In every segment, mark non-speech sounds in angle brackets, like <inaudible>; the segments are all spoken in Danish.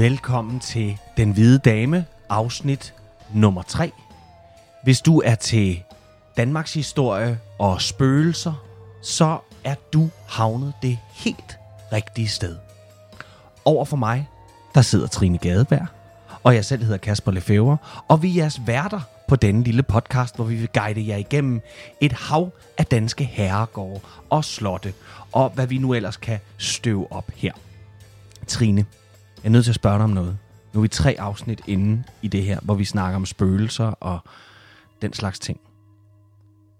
Velkommen til Den Hvide Dame, afsnit nummer 3. Hvis du er til Danmarks historie og spøgelser, så er du havnet det helt rigtige sted. Over for mig, der sidder Trine Gadeberg, og jeg selv hedder Kasper Lefevre, og vi er jeres værter på denne lille podcast, hvor vi vil guide jer igennem et hav af danske herregårde og slotte, og hvad vi nu ellers kan støve op her. Trine, jeg er nødt til at spørge dig om noget. Nu er vi tre afsnit inde i det her, hvor vi snakker om spøgelser og den slags ting.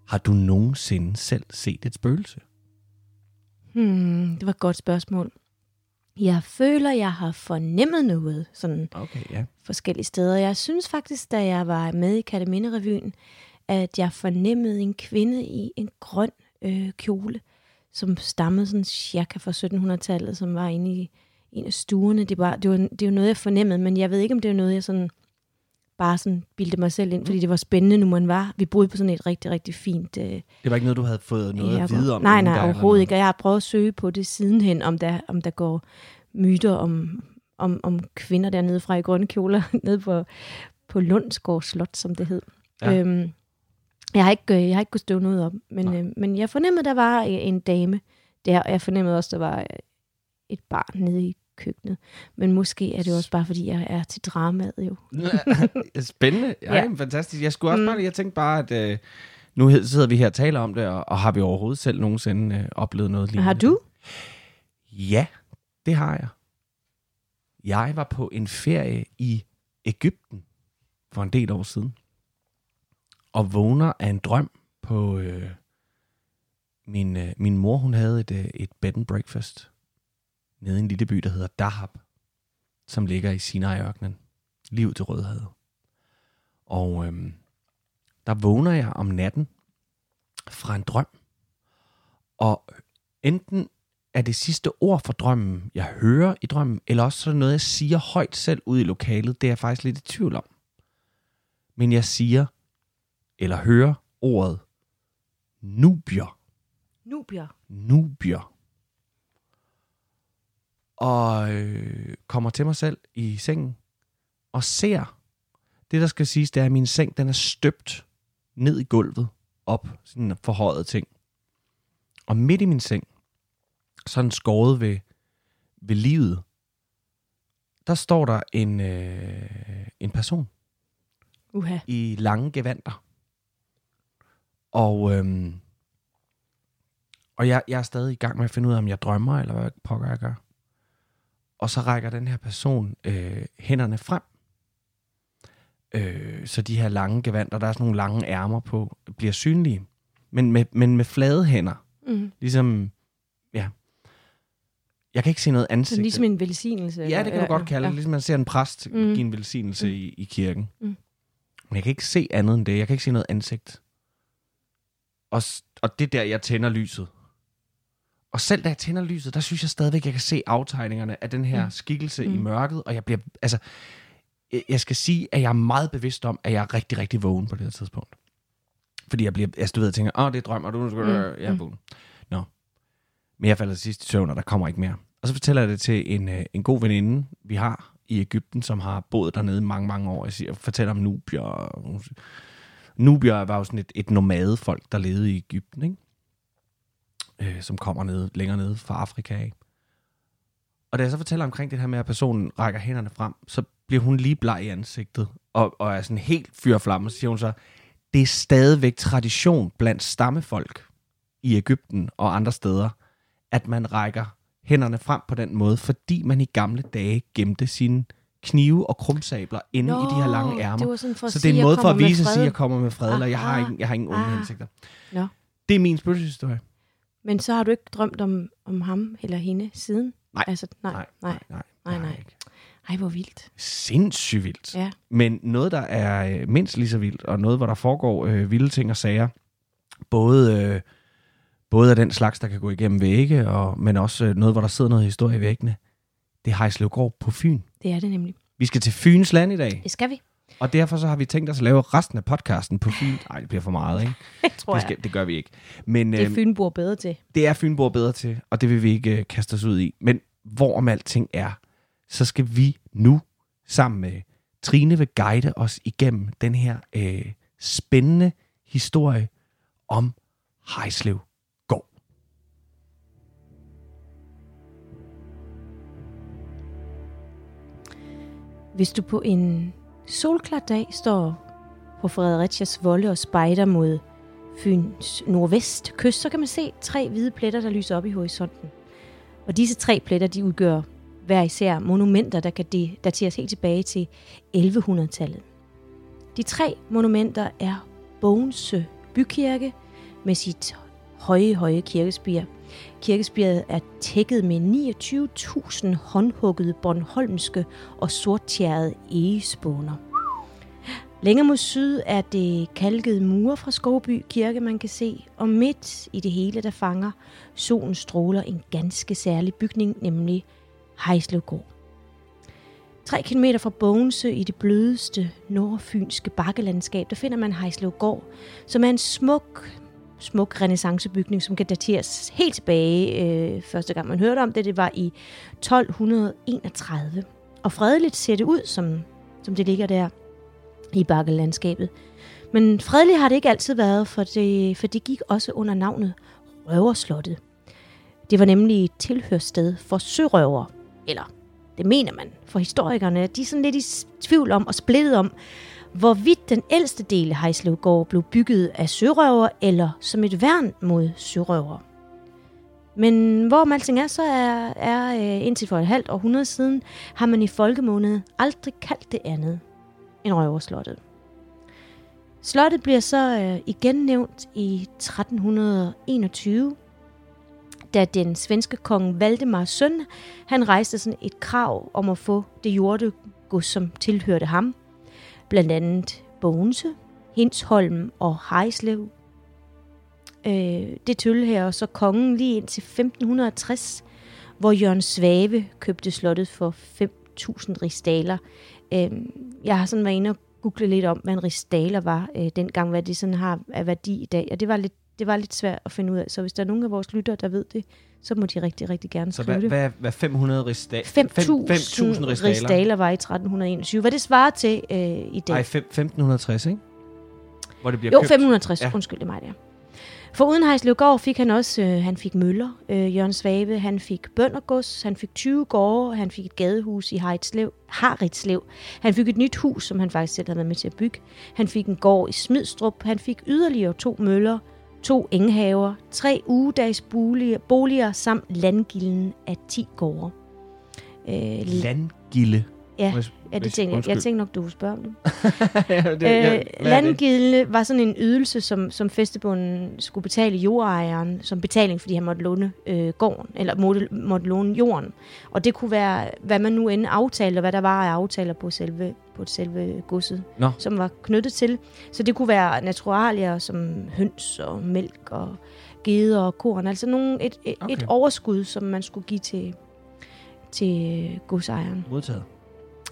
Har du nogensinde selv set et spøgelse? Hmm, det var et godt spørgsmål. Jeg føler, jeg har fornemmet noget sådan Okay, ja. forskellige steder. Jeg synes faktisk, da jeg var med i Kataminde-revyen, at jeg fornemmede en kvinde i en grøn øh, kjole, som stammede sådan cirka fra 1700-tallet, som var inde i en af stuerne. Det var, det, var, det var noget, jeg fornemmede, men jeg ved ikke, om det var noget, jeg sådan bare sådan bildte mig selv ind, fordi det var spændende, nu man var. Vi boede på sådan et rigtig, rigtig fint øh, Det var ikke noget, du havde fået noget at herregård. vide om? Nej, nej, eller overhovedet ikke. Og jeg har prøvet at søge på det sidenhen, om der, om der går myter om, om, om kvinder dernede fra i grønne kjoler, <laughs> nede på, på Lundsgaard Slot, som det hed. Ja. Ja. Øhm, jeg har ikke, øh, jeg har ikke kunnet støve noget op, men, Nej. øh, men jeg fornemmede, der var øh, en dame der, og jeg fornemmede også, der var øh, et barn nede i køkkenet. Men måske er det også bare, fordi jeg er til dramaet jo. <laughs> Spændende. Ja, Ja. fantastisk. Jeg skulle også Mm. bare, jeg tænkte bare, at øh, nu sidder vi her og taler om det, og, og har vi overhovedet selv nogensinde øh, oplevet noget lignende? Har du? Ja, det har jeg. Jeg var på en ferie i Ægypten for en del år siden, og vågner af en drøm på... Øh, min, øh, min mor, hun havde et, øh, et bed and breakfast nede i en lille by, der hedder Dahab, som ligger i Sinai-ørkenen, ud til Rødhavet. Og øhm, der vågner jeg om natten fra en drøm, og enten er det sidste ord for drømmen, jeg hører i drømmen, eller også så er det noget, jeg siger højt selv ud i lokalet. Det er jeg faktisk lidt i tvivl om. Men jeg siger, eller hører ordet nubier. Nubier. Nubier. Og øh, kommer til mig selv i sengen og ser, det der skal siges, det er, at min seng den er støbt ned i gulvet, op, sådan forhøjet ting. Og midt i min seng, sådan skåret ved, ved livet, der står der en, øh, en person Uha. i lange gevanter. Og, øhm, og jeg, jeg er stadig i gang med at finde ud af, om jeg drømmer, eller hvad pokker jeg gør. Og så rækker den her person øh, hænderne frem. Øh, så de her lange gevanter, der er sådan nogle lange ærmer på, bliver synlige. Men med, men med flade hænder. Mm. Ligesom, ja. Jeg kan ikke se noget ansigt. Så ligesom en velsignelse. Ja, eller- det kan du godt kalde det. Ligesom man ser en præst mm. Give en velsignelse Mm. i, i kirken. Mm. Men jeg kan ikke se andet end det. Jeg kan ikke se noget ansigt. Og, og det er der, jeg tænder lyset. Og selv da jeg tænder lyset, der synes jeg stadigvæk, jeg kan se aftegningerne af den her Mm. skikkelse mm. i mørket. Og jeg bliver, altså, jeg- jeg skal sige, at jeg er meget bevidst om, at jeg er rigtig, rigtig vågen på det her tidspunkt. Fordi jeg bliver, altså du ved, jeg tænker, åh, det er drøm, og du, mm. jeg er vågen. Nå. Men jeg falder til sidst i søvn, og der kommer ikke mere. Og så fortæller jeg det til en, øh, en god veninde, vi har i Ægypten, som har boet dernede mange, mange år. Jeg siger, fortæller om nubier. Nubier var jo sådan et, et nomadefolk, der levede i Ægypten, ikke? Øh, som kommer ned, længere nede fra Afrika af. Og da jeg så fortæller omkring det her med, at personen rækker hænderne frem, så bliver hun lige bleg i ansigtet, og, og er sådan helt fyr og flamme, så siger hun så, det er stadigvæk tradition blandt stammefolk i Ægypten og andre steder, at man rækker hænderne frem på den måde, fordi man i gamle dage gemte sine knive og krumsabler inde i de her lange ærmer. Det var sådan for Så det er en måde for at vise sige, at jeg kommer med fred, eller jeg har ingen, jeg har ingen onde Ah. hensigter. Nå. Det er min spøgelseshistorie. Men så har du ikke drømt om, om ham eller hende siden? Nej. Altså, nej, nej. nej. nej. Nej, nej. ikke. Ej, hvor vildt. Sindssygt vildt. Ja. Men noget, der er øh, mindst lige så vildt, og noget, hvor der foregår øh, vilde ting og sager, både, øh, både af den slags, der kan gå igennem vægge, og, men også øh, noget, hvor der sidder noget historie i væggene, det er Hejslevgård på Fyn. Det er det nemlig. Vi skal til Fyns land i dag, Det skal vi. Og derfor så har vi tænkt os at lave resten af podcasten på Fyn. Nej, det bliver for meget, ikke? <laughs> Det tror Det, jeg. skal, det gør vi ikke. Men Det er øh, Fyn bor bedre til. det er Fynborg bedre til, og det vil vi ikke øh, kaste os ud i. Men hvorom alting er, så skal vi nu sammen med Trine vil guide os igennem den her øh, spændende historie om Hejslev Gård. Hvis du på en solklar dag står på Fredericias volde og spejder mod Fyns nordvest kyst, så kan man se tre hvide pletter, der lyser op i horisonten. Og disse tre pletter, de udgør hver især monumenter, der kan de- dateres helt tilbage til 1100-tallet. De tre monumenter er Bogense Bykirke med sit høje, høje kirkespir. Kirkespiret er tækket med 29.000 håndhuggede bornholmske og sorttjærede egespåner. Længere mod syd er det kalkede mure fra Skovby Kirke, man kan se, og midt i det hele, der fanger solens stråler en ganske særlig bygning, nemlig Hejslevgård. 3 km fra Bogense i det blødeste nordfynske bakkelandskab, der finder man Hejslevgård, som er en smuk, smuk renaissancebygning, som kan dateres helt tilbage. Øh, første gang man hørte om det, det var i 1231. Og fredeligt ser det ud, som, som det ligger der i bakkelandskabet. Men fredeligt har det ikke altid været, for det, for det gik også under navnet Røverslottet. Det var nemlig et tilhørssted for sørøver, eller det mener man, for historikerne. De er sådan lidt i tvivl om og splittet om, hvorvidt den ældste del af Hejslevgård blev bygget af sørøver eller som et værn mod sørøver. Men hvor alting er, så er, er øh, indtil for et halvt århundrede siden, har man i folkemåned aldrig kaldt det andet end røverslottet. Slottet bliver så øh, igen nævnt i 1321, da den svenske kong Valdemars søn, han rejste sådan et krav om at få det jordegods, som tilhørte ham. Blandt andet Bogense, Hinsholm og Hejslev. Øh, det tilhører så kongen lige indtil 1560, hvor Jørgen Svave købte slottet for 5.000 ristaler. Øh, jeg har sådan været inde og google lidt om, hvad en ristaler var øh, dengang, hvad det sådan har af værdi i dag, og det var lidt det var lidt svært at finde ud af. Så hvis der er nogen af vores lyttere, der ved det, så må de rigtig, rigtig gerne Så skrive hvad, det. hvad, hvad 500 rigsdaler? 5.000 rigsdaler? rigsdaler var i 1321. Hvad det svarer til øh, i dag? Nej, fem- 1560, ikke? Hvor det bliver Jo, købt. 560. Ja. Ja. Undskyld, det er mig der. For uden Hejslevgård fik han også, øh, han fik møller, øh, Jørgen Svave, han fik bøndergods, han fik 20 gårde, han fik et gadehus i Haritslev, Haritslev. Han fik et nyt hus, som han faktisk selv havde været med til at bygge. Han fik en gård i Smidstrup, han fik yderligere to møller, to enghaver, tre ugedags boliger, boliger samt landgilden af 10 gårde. Øh, Landgilde. Ja, jeg- ja, det hvis- tænkte jeg. Jeg tænkte nok, du ville spørge om det. <laughs> ja, det, Øh, det? landgilde var sådan en ydelse, som, som festebunden skulle betale jordejeren som betaling, fordi han måtte låne øh, gården, eller måtte, måtte låne jorden. Og det kunne være, hvad man nu end aftalte, og hvad der var af aftaler på selve, på selve godset, Nå. som var knyttet til. Så det kunne være naturalier som høns og mælk og geder og korn, altså nogle, et, et, okay. et overskud, som man skulle give til, til godsejeren Modtaget.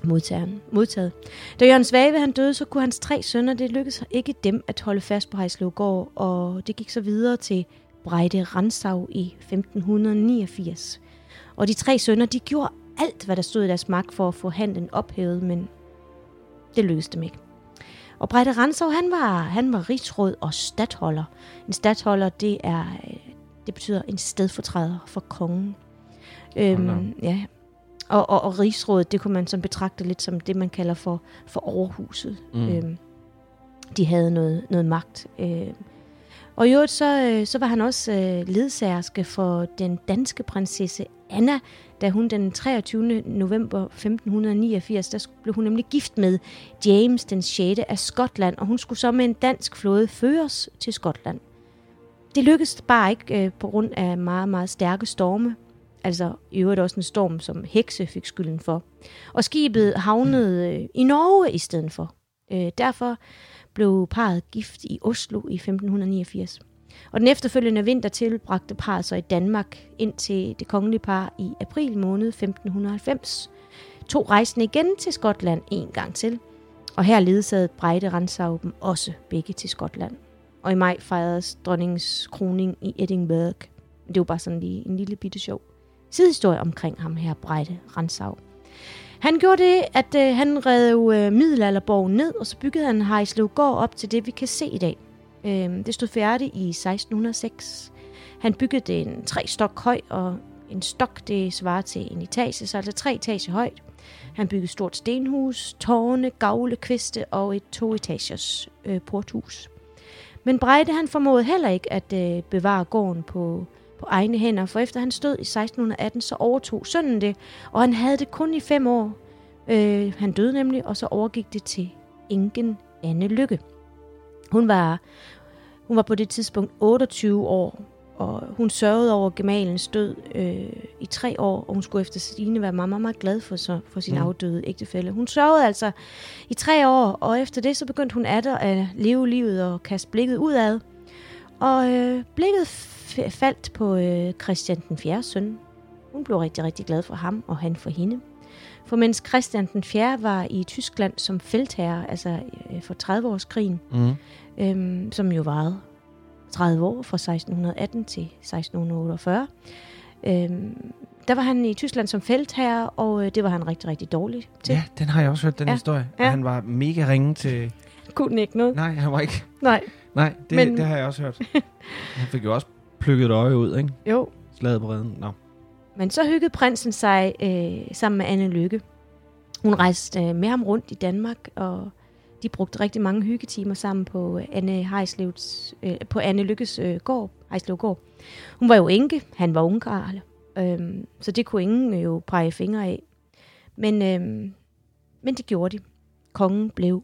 Modtageren, modtaget. Da Jørgen Svave han døde, så kunne hans tre sønner, det lykkedes ikke dem at holde fast på Hejslevgård, og det gik så videre til Brejde Ransau i 1589. Og de tre sønner, de gjorde alt, hvad der stod i deres magt for at få handlen ophævet, men det lykkedes dem ikke. Og Brejde Ransau, han var, han var rigsråd og stadholder. En stadholder, det er, det betyder en stedfortræder for kongen. Øhm, ja, og, og, og rigsrådet, det kunne man som betragte lidt som det, man kalder for, for overhuset. Mm. Øhm, de havde noget, noget magt. Øh. Og i øvrigt, så, øh, så var han også øh, ledsagerske for den danske prinsesse Anna, da hun den 23. november 1589, der blev hun nemlig gift med James den 6. af Skotland, og hun skulle så med en dansk flåde føres til Skotland. det lykkedes bare ikke øh, på grund af meget, meget stærke storme. Altså i øvrigt også en storm, som hekse fik skylden for. Og skibet havnede øh, i Norge i stedet for. Øh, derfor blev parret gift i Oslo i 1589. Og den efterfølgende vinter tilbragte parret sig i Danmark indtil det kongelige par i april måned 1590 to rejsende igen til Skotland en gang til. Og her ledsagede Breide Ransau dem også begge til Skotland. Og i maj fejredes dronningens kroning i Edinburgh. Det var bare sådan lige en lille bitte sjov sidehistorie omkring ham her, Breite Ransau. Han gjorde det, at øh, han rev øh, middelalderborgen ned, og så byggede han Hejslevgård op til det, vi kan se i dag. Øh, det stod færdigt i 1606. Han byggede det en tre stok høj, og en stok, det svarer til en etage, så altså tre etage højt. Han byggede stort stenhus, tårne, gavle, kviste og et toetagers øh, porthus. Men Breite han formåede heller ikke at øh, bevare gården på, på egne hænder, for efter han stod i 1618, så overtog sønnen det, og han havde det kun i fem år. Øh, han døde nemlig, og så overgik det til enken Anne Lykke. Hun var, hun var på det tidspunkt 28 år, og hun sørgede over gemalens død øh, i tre år, og hun skulle efter sine være meget, meget, meget glad for, så, for sin mm. afdøde ægtefælle. Hun sørgede altså i tre år, og efter det så begyndte hun atter at leve livet og kaste blikket udad. Og øh, blikket faldt på øh, Christian den 4. søn. Hun blev rigtig, rigtig glad for ham, og han for hende. For mens Christian den 4. var i Tyskland som feltherre, altså øh, for 30-årskrigen, mm. øhm, som jo varede 30 år, fra 1618 til 1648. Øhm, der var han i Tyskland som feltherre, og øh, det var han rigtig, rigtig dårlig til. Ja, den har jeg også hørt, den Ja. historie. Ja. Han var mega ringe til... Kunne ikke noget? Nej, han var ikke... Nej. Nej, det, Men... det har jeg også hørt. <laughs> Han fik jo også plukket et øje ud, ikke? Jo. Slaget på redden. Nå. Men så hyggede prinsen sig øh, sammen med Anne Lykke. Hun rejste øh, med ham rundt i Danmark, og de brugte rigtig mange hyggetimer sammen på øh, Anne, Heislevs, øh, på Anne Lykkes øh, gård, Heislev gård. Hun var jo enke, han var ungkarl, øh, så det kunne ingen øh, jo pege fingre af. Men, øh, men det gjorde de. Kongen blev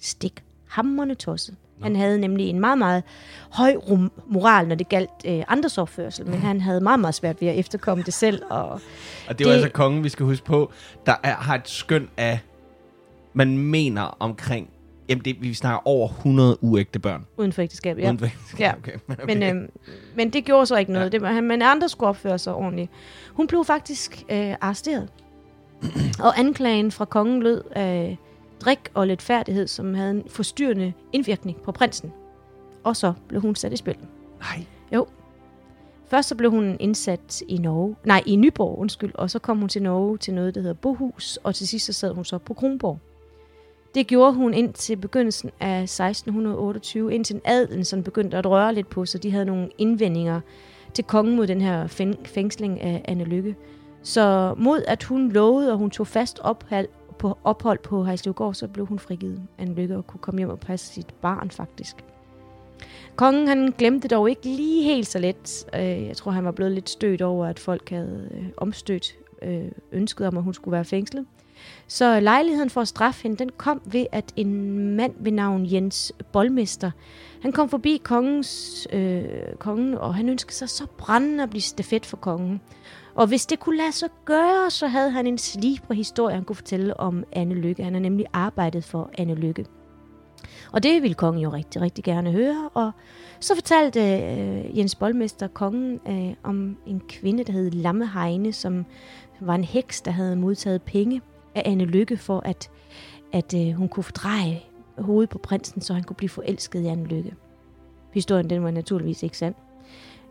stik hammerne tosset. Han havde nemlig en meget, meget høj rum- moral, når det galt øh, andres opførsel, men han havde meget, meget svært ved at efterkomme det selv. Og Og det var Det- det... altså kongen, vi skal huske på, der er, har et skøn af, man mener omkring, jamen det, vi snakker over 100 uægte børn. uden for ægteskab, ja. Uden for- Ja. okay. okay. Men, øhm, men det gjorde så ikke noget. Ja. Det var, men andre skulle opføre sig ordentligt. Hun blev faktisk øh, arresteret. <clears throat> og anklagen fra kongen lød af drik og lidt færdighed, som havde en forstyrrende indvirkning på prinsen. Og så blev hun sat i spil. Nej. Først så blev hun indsat i Norge, nej, i Nyborg, undskyld, og så kom hun til Norge til noget, der hedder Bohus, og til sidst så sad hun så på Kronborg. Det gjorde hun indtil begyndelsen af 1628, indtil adelen sådan begyndte at røre lidt på, så de havde nogle indvendinger til kongen mod den her fæng- fængsling af Anne Lykke. Så mod at hun lovede, og hun tog fast ophold på, ophold på Hejslevgård, så blev hun frigivet En Lykke og kunne komme hjem og passe sit barn faktisk. Kongen han glemte dog ikke lige helt så let. Øh, jeg tror, han var blevet lidt stødt over, at folk havde øh, omstødt øh, ønsket om, at hun skulle være fængslet. Så lejligheden for at straffe hende, den kom ved, at en mand ved navn Jens Bolmester, han kom forbi kongens, øh, kongen, og han ønskede sig så brændende at blive stafet for kongen. Og hvis det kunne lade sig gøre, så havde han en slibre historie, han kunne fortælle om Anne Lykke. Han har nemlig arbejdet for Anne Lykke. Og det ville kongen jo rigtig, rigtig gerne høre. Og så fortalte øh, Jens Boldmester kongen øh, om en kvinde, der hed Lamme Heine, som var en heks, der havde modtaget penge af Anne Lykke for, at, at øh, hun kunne fordreje hovedet på prinsen, så han kunne blive forelsket i Anne Lykke. Historien den var naturligvis ikke sand.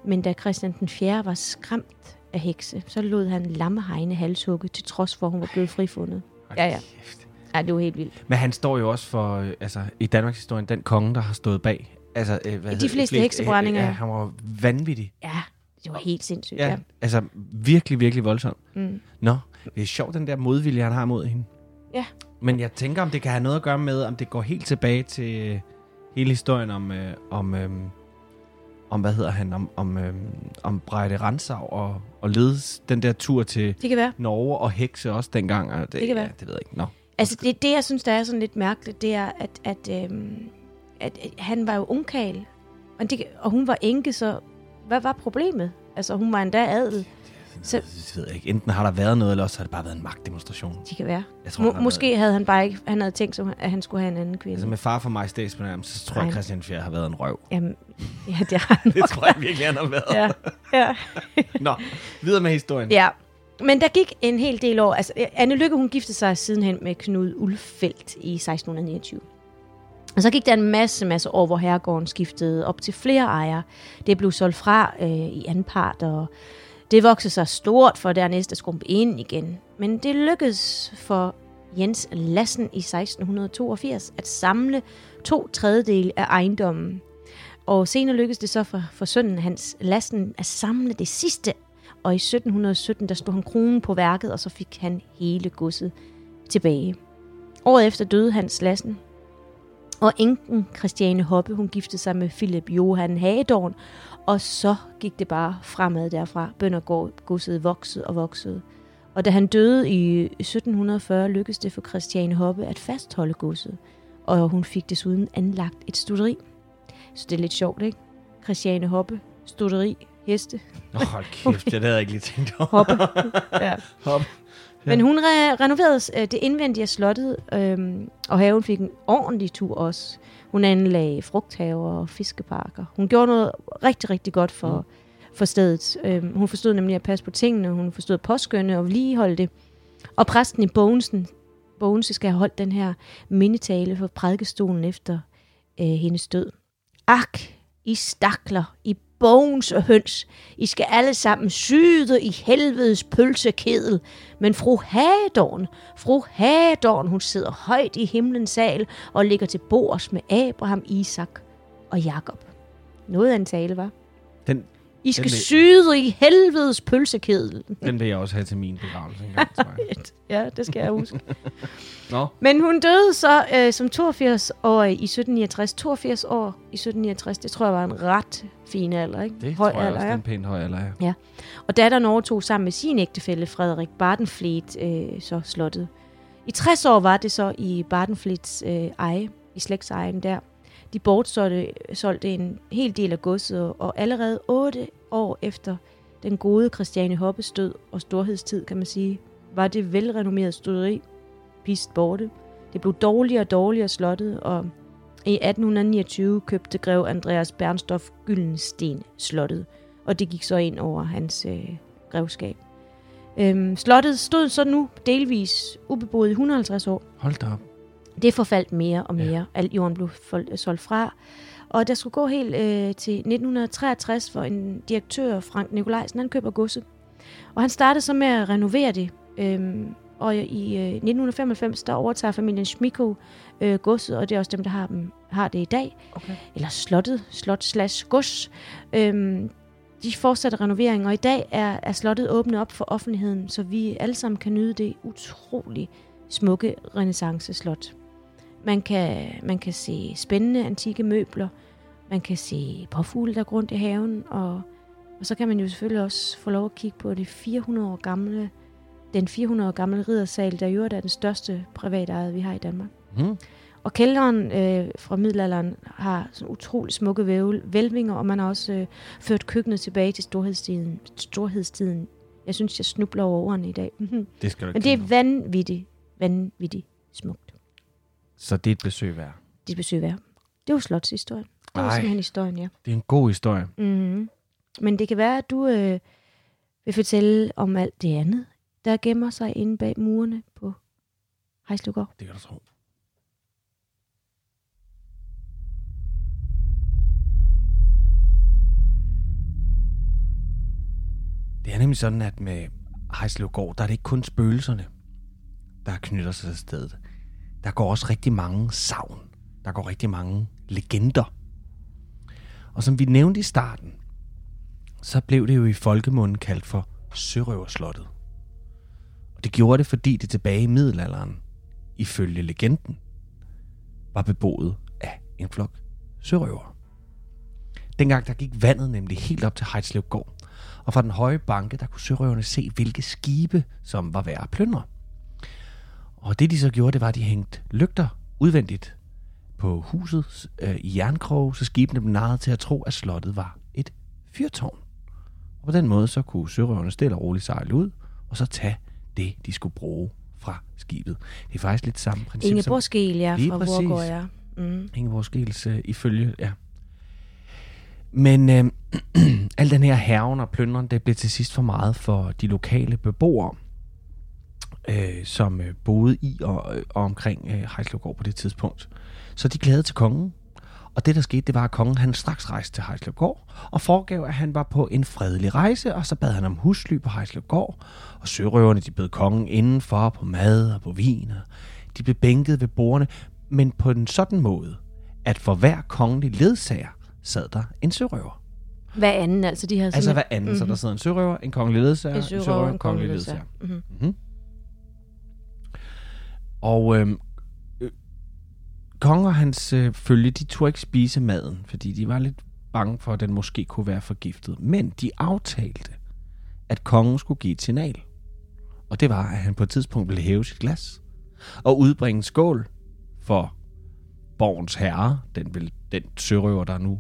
Men da Christian den 4. var skræmt af hekse, så lod han Lamme Heine halshugge, til trods for, at hun var blevet frifundet. Ja, ja. Ja, det var helt vildt. Men han står jo også for, øh, altså i Danmarks historie, den konge, der har stået bag. Altså, øh, hvad det? fleste heksebrændinger. Ja, han var vanvittig. Ja, det var helt sindssygt. Ja, Ja. altså virkelig, virkelig voldsom. Mm. Nå, det er sjovt, den der modvilje, han har mod hende. Ja. Men jeg tænker, om det kan have noget at gøre med, om det går helt tilbage til øh, hele historien om, øh, om, øh, om hvad hedder han, om, om, øh, om Breide Ransau og, og ledes den der tur til Det kan være. Norge og hekse også dengang. Og det, Det kan være. Ja, det ved jeg ikke. Nå. Altså, det, det jeg synes, der er sådan lidt mærkeligt, det er, at, at, øhm, at, at han var jo ungkal, Og, det, og hun var enke, så hvad var problemet? Altså, hun var endda adel. Så, det ved jeg ikke. Enten har der været noget, eller også har det bare været en magtdemonstration. Det kan være. Jeg tror, har måske havde han bare ikke, han havde tænkt at han skulle have en anden kvinde. Altså med far for mig statsbenærmelse, så tror jeg, Nej. at Christian Fjerde har været en røv. Jamen, ja, det har han. <laughs> Det tror jeg virkelig, han har været. ja, ja. <laughs> Nå, videre med historien. ja. Men der gik en hel del år. Altså, Anne Lykke, hun giftede sig sidenhen med Knud Ulfeldt i 1629. Og så gik der en masse, masse år, hvor herregården skiftede op til flere ejere. Det blev solgt fra øh, i anden part, og det voksede sig stort for dernæst at skrumpe ind igen. Men det lykkedes for Jens Lassen i 1682 at samle to tredjedele af ejendommen. Og senere lykkedes det så for, for sønnen Hans Lassen at samle det sidste. Og i 1717, der stod han kronen på værket, og så fik han hele godset tilbage. Året efter døde Hans Lassen, og enken Christiane Hoppe, hun giftede sig med Philip Johan Hagedorn, og så gik det bare fremad derfra. Bøndergodset voksede og voksede. Og da han døde i 1740, lykkedes det for Christiane Hoppe at fastholde godset. Og hun fik desuden anlagt et studeri. Så det er lidt sjovt, ikke? Christiane Hoppe, studeri, heste, Nå, hold kæft, <laughs> det havde jeg ikke lige tænkt over. Hoppe. <laughs> ja. Men hun re- renoverede øh, det indvendige af slottet, øhm, og haven fik en ordentlig tur også. Hun anlagde frugthaver og fiskeparker. Hun gjorde noget rigtig, rigtig godt for, mm. for stedet. Øhm, hun forstod nemlig at passe på tingene, hun forstod at påskynde og vedligeholde det. Og præsten i Bogensen, Bogense skal have holdt den her mindetale for prædikestolen efter øh, hendes død. Ak, I stakler, I bogens og høns. I skal alle sammen syde i helvedes pølsekedel. Men fru Hadorn, fru Hadorn, hun sidder højt i himlens sal og ligger til bords med Abraham, Isak og Jakob. Noget af en tale, var. I skal vil- syde i helvedes pølsekedel. den vil jeg også have til min begravelse en gang. <laughs> Ja, det skal jeg huske. Nå, Men hun døde så øh, som 82-årig i 1769. 82 år i 1769, det tror jeg var en ret fin alder, ikke? det Høj tror jeg alder, også, er ja. en pæn høj alder, ja. Og datteren overtog sammen med sin ægtefælle Frederik Bardenfleet øh, så slottet. I 60 år var det så i Bardenfleets øh, eje, i slægtsejen der. De bortsolgte solgte en hel del af godset, og- allerede 8 år efter den gode Christiane Hoppes død og storhedstid, kan man sige, var det velrenommerede studeri pist borte. Det blev dårligere og dårligere slottet, og i 1829 købte grev Andreas Bernstoff Gyldensten slottet, og det gik så ind over hans øh, grevskab. Øhm, slottet stod så nu delvis ubeboet i 150 år. Hold da op. Det forfaldt mere og mere. Ja. Alt jorden blev solgt fra. Og der skulle gå helt øh, til 1963, hvor en direktør, Frank Nikolajsen, han køber godset. Og han startede så med at renovere det. Øhm, og i øh, 1995, der overtager familien Schmiko øh, godset, og det er også dem, der har, dem, har det i dag. Okay. Eller slottet, slot slash gods. Øhm, de fortsatte renovering, og i dag er, er slottet åbnet op for offentligheden, så vi alle sammen kan nyde det utrolig smukke renaissance-slot. Man kan, man kan se spændende antikke møbler, man kan se påfugle, der går rundt i haven, og, og så kan man jo selvfølgelig også få lov at kigge på det 400 år gamle, den 400 år gamle riddersal, der jo er den største privatejede, vi har i Danmark. Hmm. Og kælderen øh, fra middelalderen har sådan utrolig smukke vævel, vælvinger, og man har også øh, ført køkkenet tilbage til storhedstiden. storhedstiden. Jeg synes, jeg snubler over ordene i dag. <laughs> Det skal Men det er vanvittigt, vanvittigt smukt. Så det er et besøg værd. Det besøg værd. Det var slotshistorien. Det var Ej. simpelthen historien, ja. Det er en god historie. Mm-hmm. Men det kan være, at du øh, vil fortælle om alt det andet, der gemmer sig inde bag murene på Hejslugård. Det kan du tro. Det er nemlig sådan, at med Hejslevgård, der er det ikke kun spøgelserne, der knytter sig til stedet. Der går også rigtig mange savn. Der går rigtig mange legender. Og som vi nævnte i starten, så blev det jo i folkemunden kaldt for Sørøverslottet. Og det gjorde det, fordi det tilbage i middelalderen, ifølge legenden, var beboet af en flok sørøver. Dengang der gik vandet nemlig helt op til Heidslev og fra den høje banke, der kunne sørøverne se, hvilke skibe, som var værd at plyndre. Og det de så gjorde, det var, at de hængte lygter udvendigt på huset øh, i jernkrog, så skibene blev narret til at tro, at slottet var et fyrtårn. Og på den måde så kunne sørøverne stille og roligt sejle ud, og så tage det, de skulle bruge fra skibet. Det er faktisk lidt samme princip Ingeborg Skel, ja, fra. Vorgård, ja. Mm. Ingeborg Skels øh, ifølge, ja. Men øh, <clears throat> al den her herven og plyndren, det blev til sidst for meget for de lokale beboere, øh, som øh, boede i og, øh, og omkring øh, Hejslevgård på det tidspunkt. Så de klagede til kongen. Og det, der skete, det var, at kongen han straks rejste til Hejslevgård og foregav, at han var på en fredelig rejse, og så bad han om husly på Hejslevgård. Og sørøverne, de bed kongen indenfor på mad og på vin. og De blev bænket ved bordene, men på en sådan måde, at for hver kongelig ledsager sad der en sørøver. Hvad anden, altså de havde Altså hvad simpelthen- anden, mm-hmm. så der sidder en sørøver, en kongelig ledsager, en sørøver, en kongelig ledsager. ledsager. Mhm. Og øh, kongen og hans øh, følge, de turde ikke spise maden, fordi de var lidt bange for, at den måske kunne være forgiftet. Men de aftalte, at kongen skulle give et signal. Og det var, at han på et tidspunkt ville hæve sit glas og udbringe en skål for borgens herre, den, vil, den sørøver, der nu,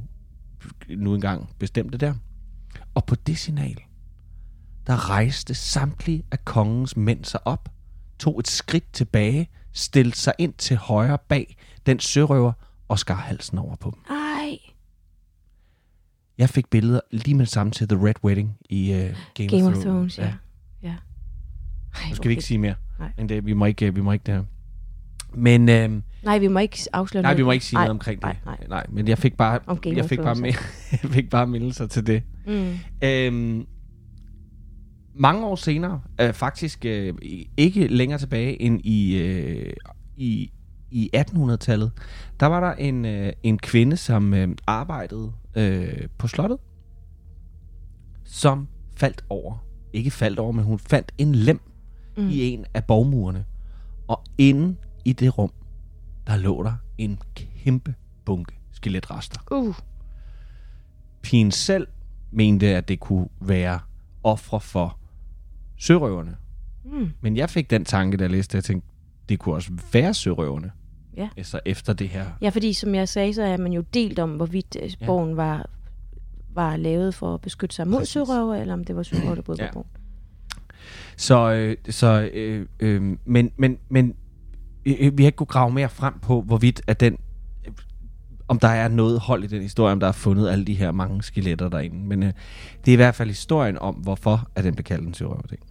nu engang bestemte der. Og på det signal, der rejste samtlige af kongens mænd sig op, tog et skridt tilbage, stillede sig ind til højre bag den sørøver og skar halsen over på dem. Ej, Jeg fik billeder lige med det samme til The Red Wedding i uh, Game, Game of Thrones, ja. ja. Ej, Nu skal vi ikke sige mere. Nej. Men det, vi må ikke, vi må ikke det her. Men øhm, Nej, vi må ikke afsløre nej, vi må ikke sige Nej, noget omkring det. nej, nej. nej men jeg fik bare, jeg of fik bare, med, <laughs> jeg fik bare mindelser til det. Mm. Øhm, mange år senere, øh, faktisk øh, ikke længere tilbage end i, øh, i, i 1800-tallet, der var der en, øh, en kvinde, som øh, arbejdede øh, på slottet, som faldt over. Ikke faldt over, men hun fandt en lem mm. i en af borgmurene. Og inde i det rum, der lå der en kæmpe bunke skeletrester. Uh, Pigen selv mente, at det kunne være ofre for sørøverne. Mm. Men jeg fik den tanke, da jeg læste det, jeg tænkte, det kunne også være sørøverne. Ja. Altså efter det her. ja, fordi som jeg sagde, så er man jo delt om, hvorvidt øh, Ja. borgen var, var lavet for at beskytte sig mod sørøver, eller om det var sørøver, der boede Ja. på borgen. Så, øh, så øh, øh, men, men, men øh, vi har ikke kunne grave mere frem på, hvorvidt at den, øh, om der er noget hold i den historie, om der er fundet alle de her mange skeletter derinde. Men øh, det er i hvert fald historien om, hvorfor at den blev kaldt en sørøverting.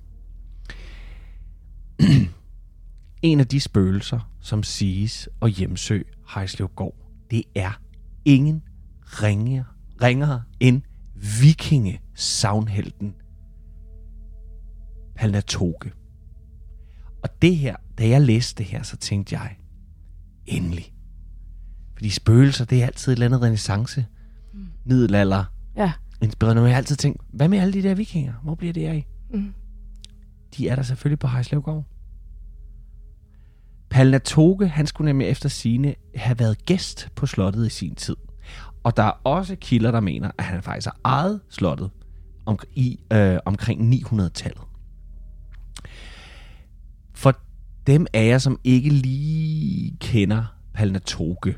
<clears throat> en af de spøgelser, som siges at hjemsøge Hejslevgård, det er ingen ringere, ringere end vikinge savnhelten Palnatoke. Og det her, da jeg læste det her, så tænkte jeg, endelig. Fordi spøgelser, det er altid et eller andet renaissance, middelalder, Ja. inspireret. Nu har jeg altid tænkt, hvad med alle de der vikinger? Hvor bliver det af? Mm. De er der selvfølgelig på Hejslevgård. Palnatoke, han skulle nemlig efter sine have været gæst på slottet i sin tid. Og der er også kilder, der mener, at han faktisk har ejet slottet om, i øh, omkring 900-tallet. For dem af jer, som ikke lige kender Palnatoke,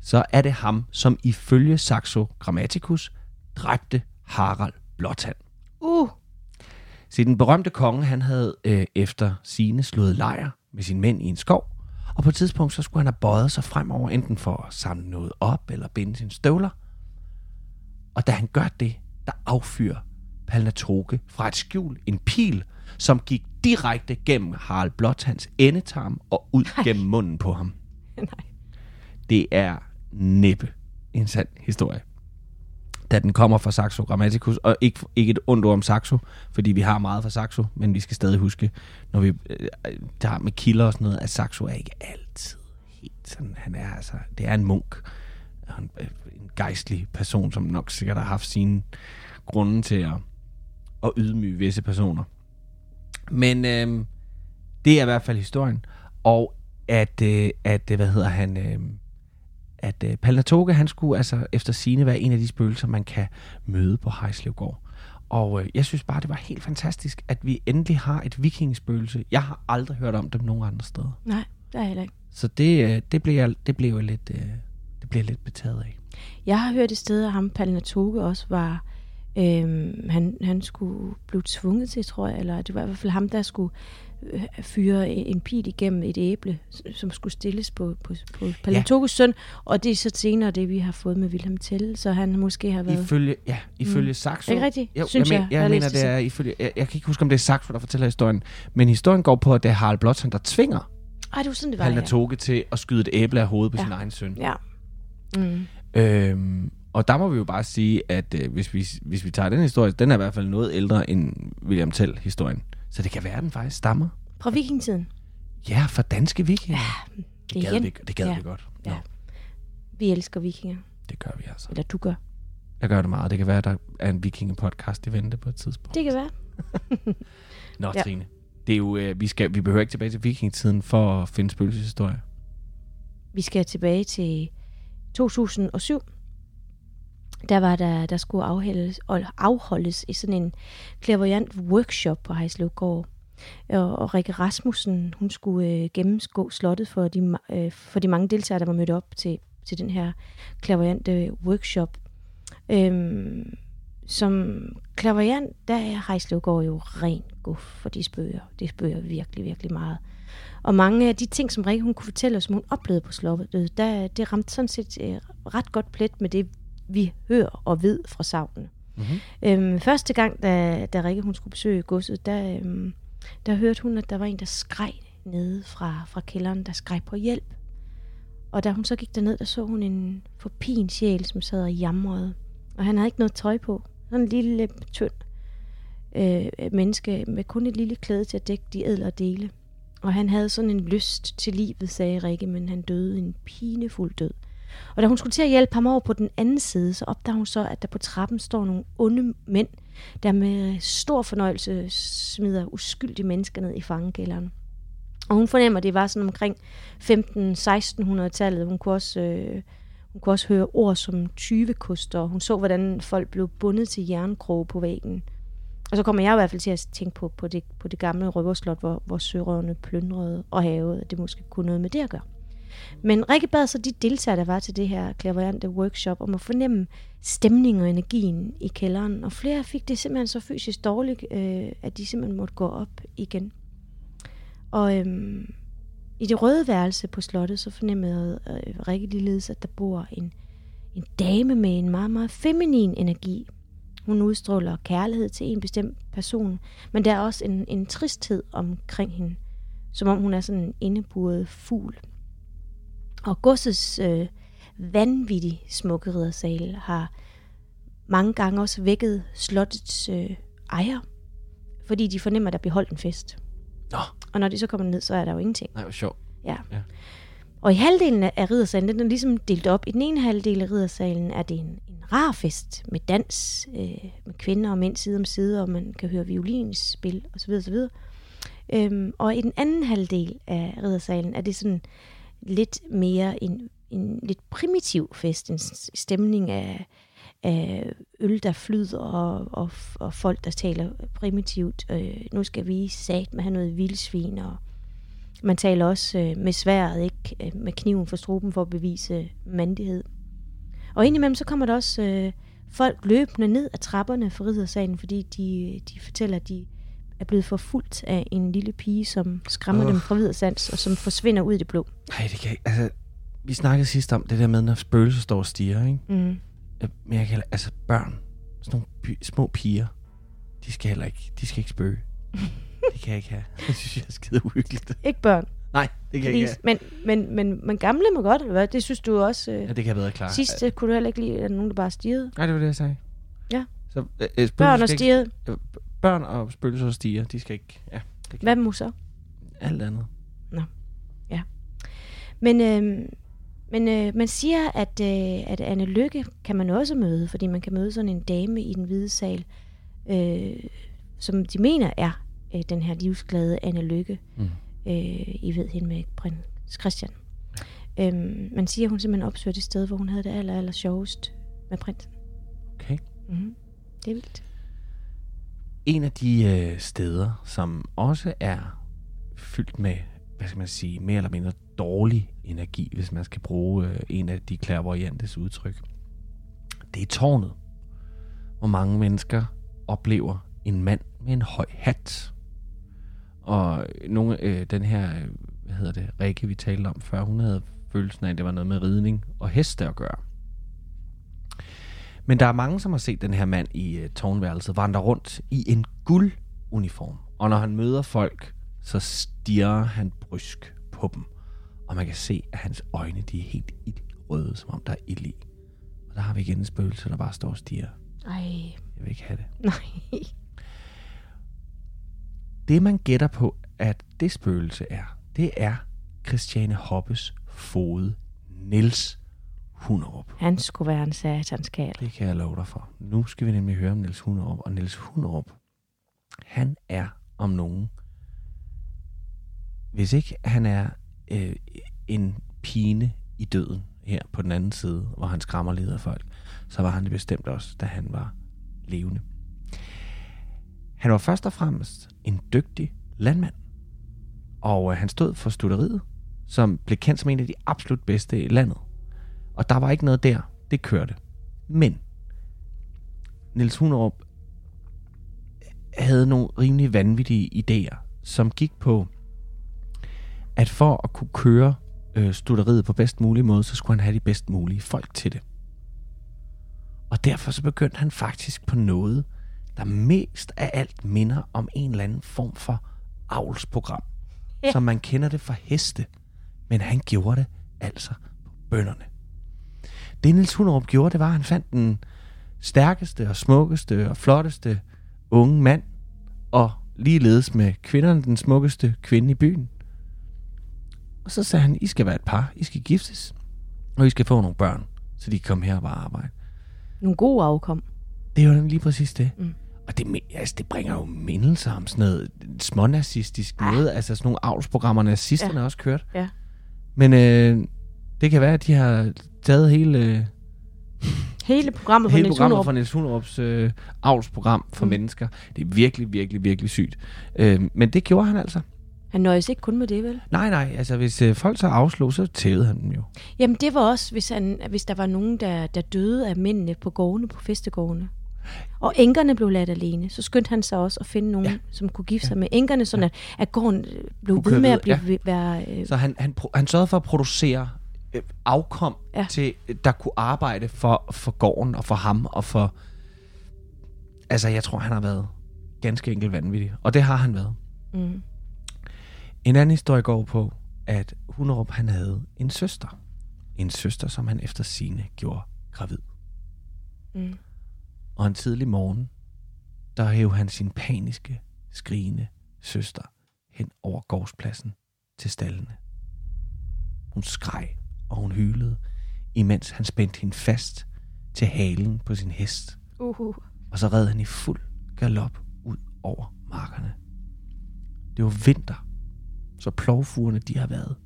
så er det ham, som ifølge Saxo Grammaticus dræbte Harald Blåtand. Uh, Se, den berømte konge, han havde øh, efter sine slået lejr med sine mænd i en skov, og på et tidspunkt, så skulle han have bøjet sig fremover, enten for at samle noget op, eller binde sine støvler. Og da han gør det, der affyrer Palnatoke fra et skjul en pil, som gik direkte gennem Harald Blåtands endetarm og ud Ej. gennem munden på ham. <laughs> nej. Det er næppe en sand historie. Da den kommer fra Saxo Grammaticus, og ikke, ikke et ondt ord om Saxo, fordi vi har meget fra Saxo, men vi skal stadig huske, når vi øh, tager med kilder og sådan noget, at Saxo er ikke altid helt sådan. Han er altså, det er en munk, en, øh, en gejstlig person, som nok sikkert har haft sine grunde til at, at ydmyge visse personer. Men øh, det er i hvert fald historien. Og at, øh, at øh, hvad hedder han, øh, at øh, Palnatoke, han skulle altså efter sine være en af de spøgelser, man kan møde på Hejslevgård. Og øh, jeg synes bare, det var helt fantastisk, at vi endelig har et vikingespøgelse. Jeg har aldrig hørt om dem nogen andre steder. Nej, det er heller ikke. Så det, øh, det, blev, jeg, det blev jeg lidt, øh, bliver jeg lidt betaget af. Jeg har hørt et sted, at ham Palnatoke også var... Øhm, han, han skulle blive tvunget til, tror jeg, eller det var i hvert fald ham, der skulle øh, fyre en pil igennem et æble, som skulle stilles på, på, på Palnatokes ja. søn, og det er så senere det, vi har fået med Wilhelm Tell, så han måske har været... Ifølge, ja, ifølge mm. Saxo. Er det rigtigt? Jo, Synes jeg, jeg, jeg, jeg mener, det er ifølge... Jeg, jeg kan ikke huske, om det er Saxo, der fortæller historien, men historien går på, at det er Harald Blåtand, der tvinger Ej, det var sådan, det var, ja. Til at skyde et æble af hovedet på Ja. sin egen søn. Ja. Mm. Øhm, og der må vi jo bare sige, at øh, hvis, vi, hvis vi tager den historie, den er i hvert fald noget ældre end William Tell-historien. Så det kan være, at den faktisk stammer. Fra vikingtiden. Ja, fra danske vikinger. Det, det gad, igen. vi, det gad Ja. vi godt. Ja. Nå, Vi elsker vikinger. det gør vi altså. Eller du gør. Jeg gør det meget. Det kan være, at der er en vikingepodcast i vente på et tidspunkt. Det kan være. <laughs> Nå, Ja. Trine. Det er jo, øh, vi, skal, vi behøver ikke tilbage til vikingetiden for at finde spøgelseshistorie. Vi skal tilbage til 2007. Der var der, der skulle afholdes, afholdes i sådan en clairvoyant workshop på Hejslevgård. Og, og Rikke Rasmussen, hun skulle øh, gennemgå slottet for de, øh, for de mange deltagere, der var mødt op til, til den her clairvoyante øh, workshop. Øhm, som clairvoyant, der er Hejslevgård jo ren guf for de spøger. De spøger virkelig, virkelig meget. Og mange af de ting, som Rikke hun kunne fortælle os, som hun oplevede på slottet, der, det ramte sådan set øh, ret godt plet med det, vi hører og ved fra savnene. Mm-hmm. Øhm, første gang, da, da Rikke hun skulle besøge godset, der, øhm, der hørte hun, at der var en, der skreg nede fra, fra kælderen, der skreg på hjælp. Og da hun så gik derned, der så hun en forpin sjæl, som sad og jamrede. Og han havde ikke noget tøj på. Sådan en lille, tynd øh, menneske med kun et lille klæde til at dække de ædlere dele. Og han havde sådan en lyst til livet, sagde Rikke, men han døde en pinefuld død. Og da hun skulle til at hjælpe ham over på den anden side, så opdager hun så, at der på trappen står nogle onde mænd, der med stor fornøjelse smider uskyldige mennesker ned i fangekælderen. Og hun fornemmer, at det var sådan omkring 15-1600-tallet. Hun kunne også... Øh, hun kunne også høre ord som tyvekoster, og hun så, hvordan folk blev bundet til jernkroge på væggen. Og så kommer jeg i hvert fald til at tænke på, på, det, på det gamle røverslot, hvor, hvor sørøverne plyndrede og havede, at det måske kunne noget med det at gøre. Men Rikke bad så de deltagere, der var til det her klaverante workshop, om at fornemme stemningen og energien i kælderen. Og flere fik det simpelthen så fysisk dårligt, øh, at de simpelthen måtte gå op igen. Og øhm, i det røde værelse på slottet, så fornemmede øh, Rikke ligeledes, at der bor en, en dame med en meget, meget feminin energi. Hun udstråler kærlighed til en bestemt person, men der er også en, en tristhed omkring hende, som om hun er sådan en indeburet fugl. Og godsets øh, vanvittigt smukke riddersal har mange gange også vækket slottets øh, ejer, fordi de fornemmer, at der bliver holdt en fest. Nå, Og når de så kommer ned, så er der jo ingenting. nej, hvor sjovt. Ja. Ja. Og i halvdelen af riddersalen, den er ligesom delt op. I den ene halvdel af riddersalen er det en, en rar fest med dans, øh, med kvinder og mænd side om side, og man kan høre violinspil osv. osv. Øhm, og i den anden halvdel af riddersalen er det sådan lidt mere en, en lidt primitiv fest, en stemning af, af øl, der flyder, og, og, og folk, der taler primitivt. Øh, nu skal vi sat med have noget vildsvin, og man taler også øh, med sværet, ikke øh, med kniven for struben for at bevise mandighed. Og indimellem så kommer der også øh, folk løbende ned ad trapperne for riddersalen, fordi de, de fortæller, at de er blevet forfulgt af en lille pige, som skræmmer Åh. dem fra riddersands, og som forsvinder ud i det blå. Nej, det kan ikke. Altså, vi snakkede sidst om det der med, når spøgelser står og stiger, ikke? Mm. Øh, Men jeg kan altså børn, sådan nogle pi- små piger, de skal heller ikke, de skal ikke spøge. det kan jeg ikke have. Det synes jeg er skide uhyggeligt. Ikke børn, Nej, det kan jeg ikke please. have. Men, men, men, men gamle må godt, eller hvad? Det synes du også. Øh, Ja, det kan jeg bedre klare. sidst øh, kunne du heller ikke lide, at nogen der bare stirrede. Nej, det var det, jeg sagde. Ja. Så, øh, øh, Børn og stirrede. Ikke, øh, børn og spøgelser og stiger, de skal ikke... Ja, det kan Hvad med så? alt andet. Men, øh, men øh, man siger, at, øh, at Anne Lykke kan man også møde, fordi man kan møde sådan en dame i den hvide sal, øh, som de mener er øh, den her livsglade Anne Lykke. Mm. Øh, I ved hende med prins Christian. Øhm, man siger, at hun simpelthen opsøger det sted, hvor hun havde det aller, aller sjovest med prinsen. Okay. Mm-hmm. Det er vildt. En af de øh, steder, som også er fyldt med hvad skal man sige, mere eller mindre dårlig energi, hvis man skal bruge øh, en af de klærvariantes udtryk. Det er tårnet, hvor mange mennesker oplever en mand med en høj hat. Og nogle, øh, den her, øh, hvad hedder det, Rikke, vi talte om før, hun havde følelsen af, at det var noget med ridning og heste at gøre. Men der er mange, som har set den her mand i øh, tårnværelset vandre rundt i en gulduniform. Og når han møder folk, så stiger han brysk på dem. Og man kan se, at hans øjne de er helt røde, som om der er ild i. Og der har vi igen en spøgelse, der bare står og stiger. Ej, Jeg vil ikke have det. nej. Det, man gætter på, at det spøgelse er, det er Christiane Hoppes fod, Nils Hunderup. Han skulle være en satanskal. Det kan jeg love dig for. Nu skal vi nemlig høre om Niels Hunderup. Og Niels Hunderup, han er om nogen. Hvis ikke han er øh, en pine i døden her på den anden side, hvor han skræmmer lidt af folk, så var han det bestemt også, da han var levende. Han var først og fremmest en dygtig landmand. Og øh, han stod for studeriet, som blev kendt som en af de absolut bedste i landet. Og der var ikke noget der. Det kørte. Men Niels Hunderup havde nogle rimelig vanvittige idéer, som gik på, at for at kunne køre øh, studeriet på bedst mulig måde, så skulle han have de bedst mulige folk til det. Og derfor så begyndte han faktisk på noget, der mest af alt minder om en eller anden form for avlsprogram, Ja. som man kender det fra heste. Men han gjorde det altså på bønderne. Det Niels Hunderup gjorde, det var, at han fandt den stærkeste og smukkeste og flotteste unge mand, og ligeledes med kvinderne den smukkeste kvinde i byen. Og så sagde han, I skal være et par, I skal giftes, og I skal få nogle børn, så de kan komme her og bare arbejde. Nogle gode afkom. Det er jo lige præcis det. Mm. Og det, altså, det bringer jo mindelser om sådan noget smånazistisk Ah. noget. Altså sådan nogle avlsprogrammer, nazisterne Ja. også kørt. Ja. Men øh, det kan være, at de har taget hele, øh, Hele programmet på hele Niels programmet Hunderup. Niels Hunderups øh, avlsprogram for Mm. mennesker. Det er virkelig, virkelig, virkelig sygt. Øh, men det gjorde han altså. Han nøjes ikke kun med det, vel? Nej, nej, altså hvis øh, folk så afslog, så tævede han dem jo. Jamen, det var også, hvis, han, hvis der var nogen, der, der døde af mændene på gårdene, på festegårdene. Og enkerne blev ladt alene. Så skyndte han sig også at finde nogen, ja. Ja. som kunne gifte sig med enkerne, sådan at, at gården øh, blev ved med at blive, ja. være... Øh, Så han, han, han sørgede for at producere afkom, Ja. ja. til, der kunne arbejde for, for gården og for ham og for... Altså, jeg tror, han har været ganske enkelt vanvittig. Og det har han været. mm, En anden historie går på, at Hunderup han havde en søster. En søster, som han efter sine gjorde gravid. mm, Og en tidlig morgen, der hæv han sin paniske, skrigende søster hen over gårdspladsen til stallene. Hun skreg, og hun hylede, imens han spændte hende fast til halen på sin hest, uh, og så red han i fuld galop ud over markerne. Det var vinter, så plovfugerne de har været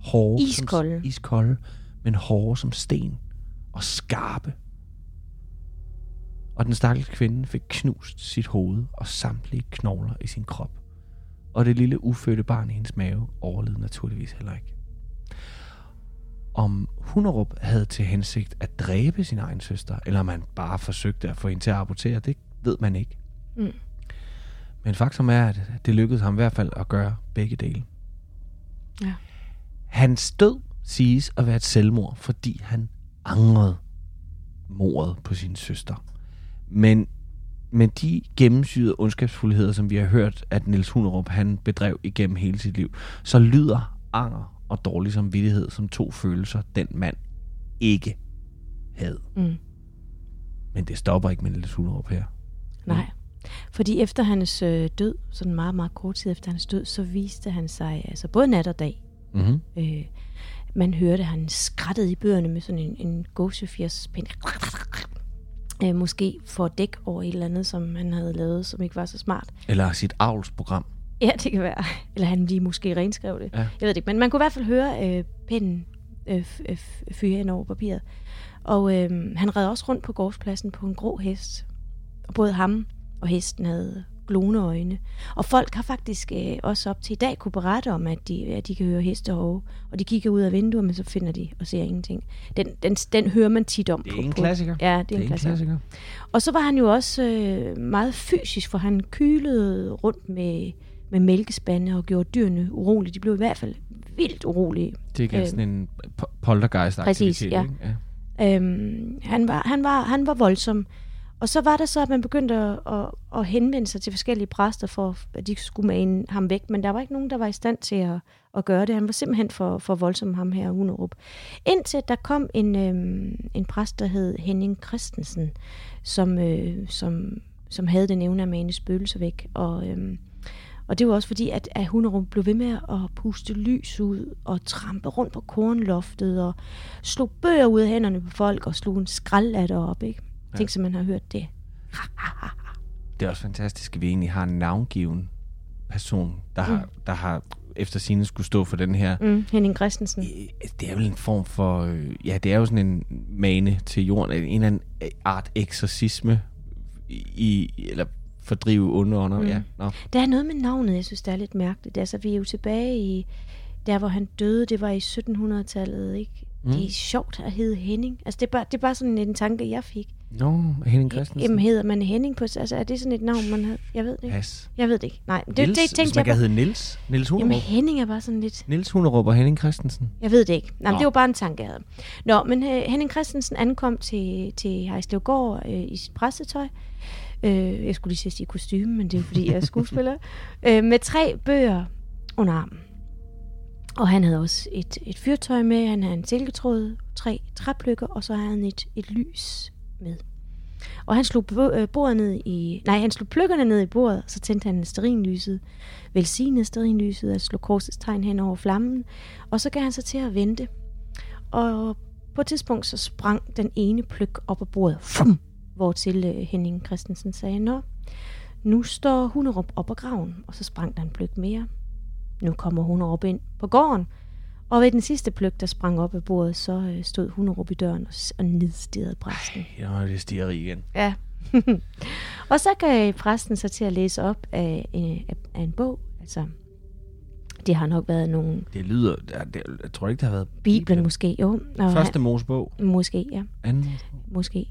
hårde Iskolde. Som, iskolde, men hårde som sten og skarpe. Og den stakkels kvinde fik knust sit hoved og samtlige knogler i sin krop. Og det lille ufødte barn i hendes mave overlevede naturligvis heller ikke. Om Hunderup havde til hensigt at dræbe sin egen søster, eller om han bare forsøgte at få hende til at abortere, det ved man ikke. Mm. Men faktum er, at det lykkedes ham i hvert fald at gøre begge dele. Ja. Hans død siges at være et selvmord, fordi han angrede mordet på sin søster. Men med de gennemsyrede ondskabsfuldheder, som vi har hørt, at Niels Hunderup han bedrev igennem hele sit liv, så lyder anger og dårlig samvittighed som to følelser, den mand ikke havde. mm, Men det stopper ikke med Niels Hunderup her. nej. Fordi efter hans øh, død, sådan meget, meget kort tid efter hans død, så viste han sig, altså både nat og dag, Mm-hmm. Øh, man hørte, han skrattede i bøgerne med sådan en, en gåsefjerspind. Øh, måske for at dække over et eller andet, som han havde lavet, som ikke var så smart. Eller sit avlsprogram. <laughs> Ja, det kan være. Eller han lige måske renskrev det. Ja. Jeg ved det ikke. Men man kunne i hvert fald høre øh, pinden øh, øh, fyre hen over papiret. Og øh, han red også rundt på gårdspladsen på en grå hest. Og både ham og hesten havde glående øjne. Og folk har faktisk øh, også op til i dag kunne berette om, at de, at de kan høre hestehove, og de kigger ud af vinduet, men så finder de og ser ingenting. Den, den, den hører man tit om. Det er på, en på, klassiker. Ja, det er, Det er en en klassiker. klassiker. Og så var han jo også øh, meget fysisk, for han kylede rundt med, med mælkespande og gjorde dyrene urolige. De blev i hvert fald vildt urolige. Det er igen Øh, sådan en po- poltergeist-aktivitet. præcis, ja. Ikke? ja. Øhm, han, var, han, var, han var voldsom. Og så var det så, at man begyndte at, at, at henvende sig til forskellige præster, for at de skulle mane ham væk. Men der var ikke nogen, der var i stand til at, at gøre det. Han var simpelthen for, for voldsom, ham her Hunerup. Indtil der kom en, øhm, en præst, der hed Henning Christensen, som, øh, som, som havde den evne at mane spøgelser væk. Og, øhm, og det var også fordi, at, at Hunerup blev ved med at puste lys ud og trampe rundt på kornloftet og slog bøger ud af hænderne på folk og slog en skraldlatter op. Ikke? Ja. Tænk, som man har hørt det. Det er også fantastisk, at vi egentlig har en navngiven person, der, har, der har efter sine skulle stå for den her. Mm, Henning Christensen. Det er vel en form for... øh, Ja, det er jo sådan en mane til jorden. En eller anden art eksorcisme i... Eller fordrive onde ånder. Mm. Ja, nå. Der er noget med navnet, jeg synes, der er lidt mærkeligt. Altså, vi er jo tilbage i... Der, hvor han døde, det var i 1700-tallet, ikke? Mm. Det er sjovt at hedde Henning. Altså, det er bare, det er bare sådan en tanke, jeg fik. Nå, Henning Christensen. Jamen, hedder man Henning på... Altså, er det sådan et navn, man har... Jeg ved det ikke. Pas. Jeg ved det ikke. Nej, det, Niels, det hvis tænkte man jeg kan bare. hedde Niels. Niels Jamen, Hunerup. Henning er bare sådan lidt... Niels Hunerup og Henning Christensen. Jeg ved det ikke. Nej, Nå. det var bare en tanke, jeg havde. Nå, men uh, Henning Christensen ankom til, til Heislevgård uh, i sit præstetøj. Uh, jeg skulle lige sige, kostume, men det er fordi, jeg er skuespiller. uh, <laughs> med tre bøger under armen. Og han havde også et, et fyrtøj med, han havde en silketråd, tre træpløkker, og så havde han et, et lys med. Og han slog øh, bordet ned i... Nej, han slog pløkkerne ned i bordet, og så tændte han sterinlyset. Velsignede sterinlyset at slå korsets tegn hen over flammen. Og så gav han sig til at vente. Og på et tidspunkt så sprang den ene pløk op af bordet. Fum! Hvor til øh, Henning Christensen sagde, Nå, nu står Hunerup op af graven. Og så sprang der en pløk mere. Nu kommer Hunerup ind på gården. Og ved den sidste pløk, der sprang op af bordet, så øh, stod Hunerup i døren og, og nedstirrede præsten. Ja, det stiger igen. Ja. <laughs> og så gav præsten sig til at læse op af, af, af en bog. Altså, det har nok været nogle Det lyder... Det, jeg tror ikke, det har været... Bibelen måske, jo. Og Første Mosebog. måske, ja. Anden Mosebog. Måske.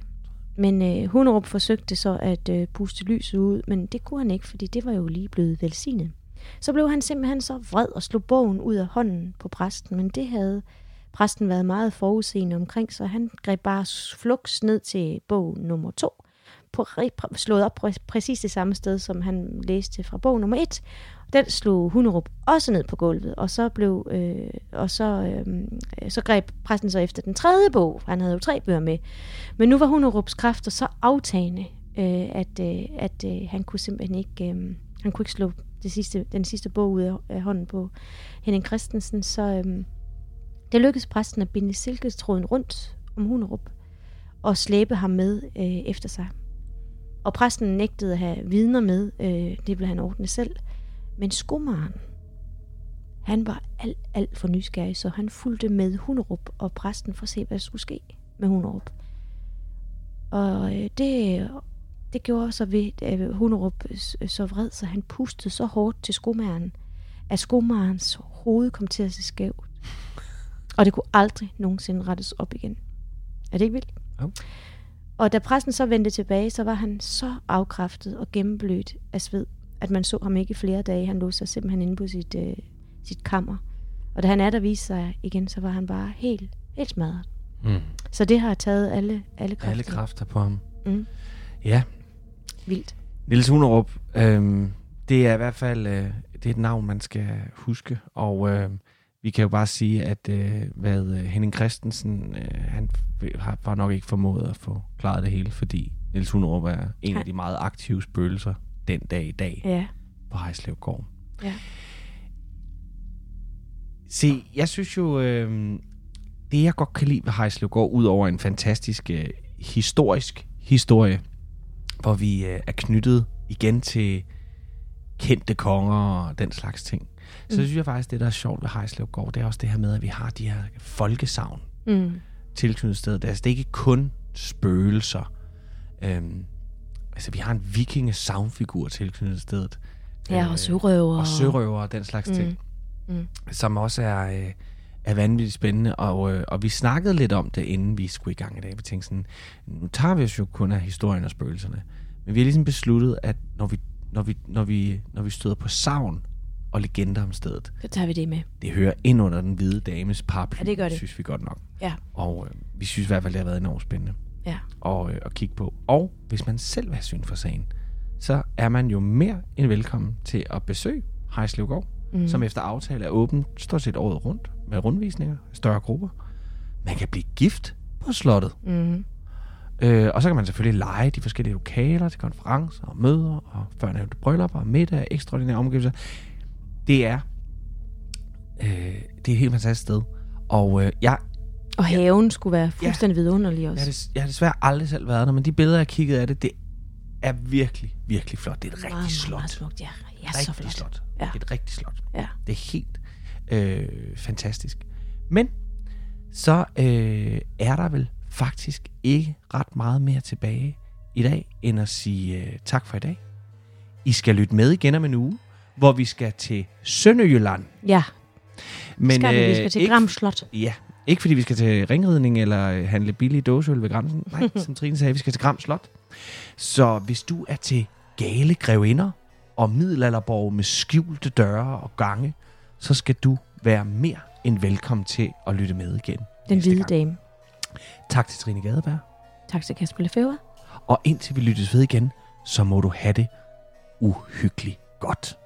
Men øh, Hunderup forsøgte så at øh, puste lyset ud, men det kunne han ikke, fordi det var jo lige blevet velsignet. Så blev han simpelthen så vred og slog bogen ud af hånden på præsten, men det havde præsten været meget forudseende omkring, så han greb bare flux ned til bog nummer to, på, slået op præ- præcis det samme sted, som han læste fra bog nummer et. Den slog Hunderup også ned på gulvet, og så blev øh, og så, øh, så greb præsten så efter den tredje bog. Han havde jo tre bøger med. Men nu var Hunderups kræfter så aftagende, øh, at, øh, at øh, han kunne simpelthen ikke, øh, han kunne ikke slå det sidste, den sidste bog ud af, hånden på Henning Christensen, så øh, det lykkedes præsten at binde silketråden rundt om Hunderup og slæbe ham med øh, efter sig. Og præsten nægtede at have vidner med, øh, det ville han ordne selv. Men skomaren, han var alt, alt for nysgerrig, så han fulgte med Hunerup og præsten for at se, hvad der skulle ske med Hunerup. Og øh, det, det gjorde så ved, at Hunerup s- så vred, så han pustede så hårdt til skomaren, at skomarens hoved kom til at se skævt. Og det kunne aldrig nogensinde rettes op igen. Er det ikke vildt? Jo. Og da præsten så vendte tilbage, så var han så afkræftet og gennemblødt af sved, at man så ham ikke i flere dage. Han lå sig simpelthen inde på sit, øh, sit kammer. Og da han er der viste sig igen, så var han bare helt, helt smadret. Mm. Så det har taget alle, alle kræfter. Alle kræfter på ham. Mm. Ja, Vildt. Niels Hunerup, øhm, det er i hvert fald øh, det er et navn, man skal huske. Og øh, vi kan jo bare sige, at øh, hvad øh, Henning Christensen, øh, han har var nok ikke formået at få klaret det hele, fordi Niels Hunerup er en af de meget aktive spøgelser den dag i dag Ja. på Hejslev Gård. Ja. Se, jeg synes jo, øh, det jeg godt kan lide ved Hejslev Gård, ud over en fantastisk øh, historisk historie, hvor vi øh, er knyttet igen til kendte konger og den slags ting, så Mm. synes jeg faktisk, det der er sjovt ved Hejslev Gård, det er også det her med, at vi har de her folkesavn Mm. tilknyttet stedet. Altså, det er ikke kun spøgelser. Øhm, altså, vi har en vikinge savnfigur tilknyttet stedet. Ja, Øh, og sørøver. og sørøver og den slags mm. ting, Mm. som også er, øh, er vanvittigt spændende. Og, øh, og vi snakkede lidt om det, inden vi skulle i gang i dag. Vi tænkte sådan, nu tager vi os jo kun af historien og spøgelserne. Men vi har ligesom besluttet, at når vi, når vi, når vi, når vi støder på savn og legender om stedet, Så tager vi det med. det hører ind under den hvide dames paraply, Ja, det gør det. synes vi godt nok. Ja. Og øh, vi synes i hvert fald, det har været enormt spændende Ja. at, øh, at kigge på. Og hvis man selv vil have syn for sagen, så er man jo mere end velkommen til at besøge Hejslevgård, mm. som efter aftale er åben stort set året rundt med rundvisninger, større grupper. Man kan blive gift på slottet. Mm. Øh, og så kan man selvfølgelig lege de forskellige lokaler til konferencer og møder og førnævnte bryllupper og middag, ekstraordinære omgivelser. Det er, øh, det er et helt fantastisk sted. Og øh, jeg, Og haven skulle være fuldstændig vidunderlig jeg, også. har des, jeg har desværre aldrig selv været der, men de billeder, jeg kiggede af det, det er virkelig, virkelig flot. Det er et rigtig meget, slot. meget smukt, ja. Ja, så rigtig flot. slot. Ja. Det er et rigtigt slot. Ja. Det er helt øh, fantastisk. Men så øh, er der vel faktisk ikke ret meget mere tilbage i dag, end at sige øh, tak for i dag. I skal lytte med igen om en uge, hvor vi skal til Sønderjylland. Ja, Men, skal vi, vi øh, skal til ikke- Gram Slot. Ja, ikke fordi vi skal til ringridning eller handle billige dåseøl ved grænsen. Nej, <laughs> som Trine sagde, vi skal til Gram Slot. Så hvis du er til gale grevinder og middelalderborg med skjulte døre og gange, så skal du være mere end velkommen til at lytte med igen. Den hvide dame. Tak til Trine Gadeberg. Tak til Kasper Lefebvre. Og indtil vi lyttes ved igen, så må du have det uhyggeligt godt.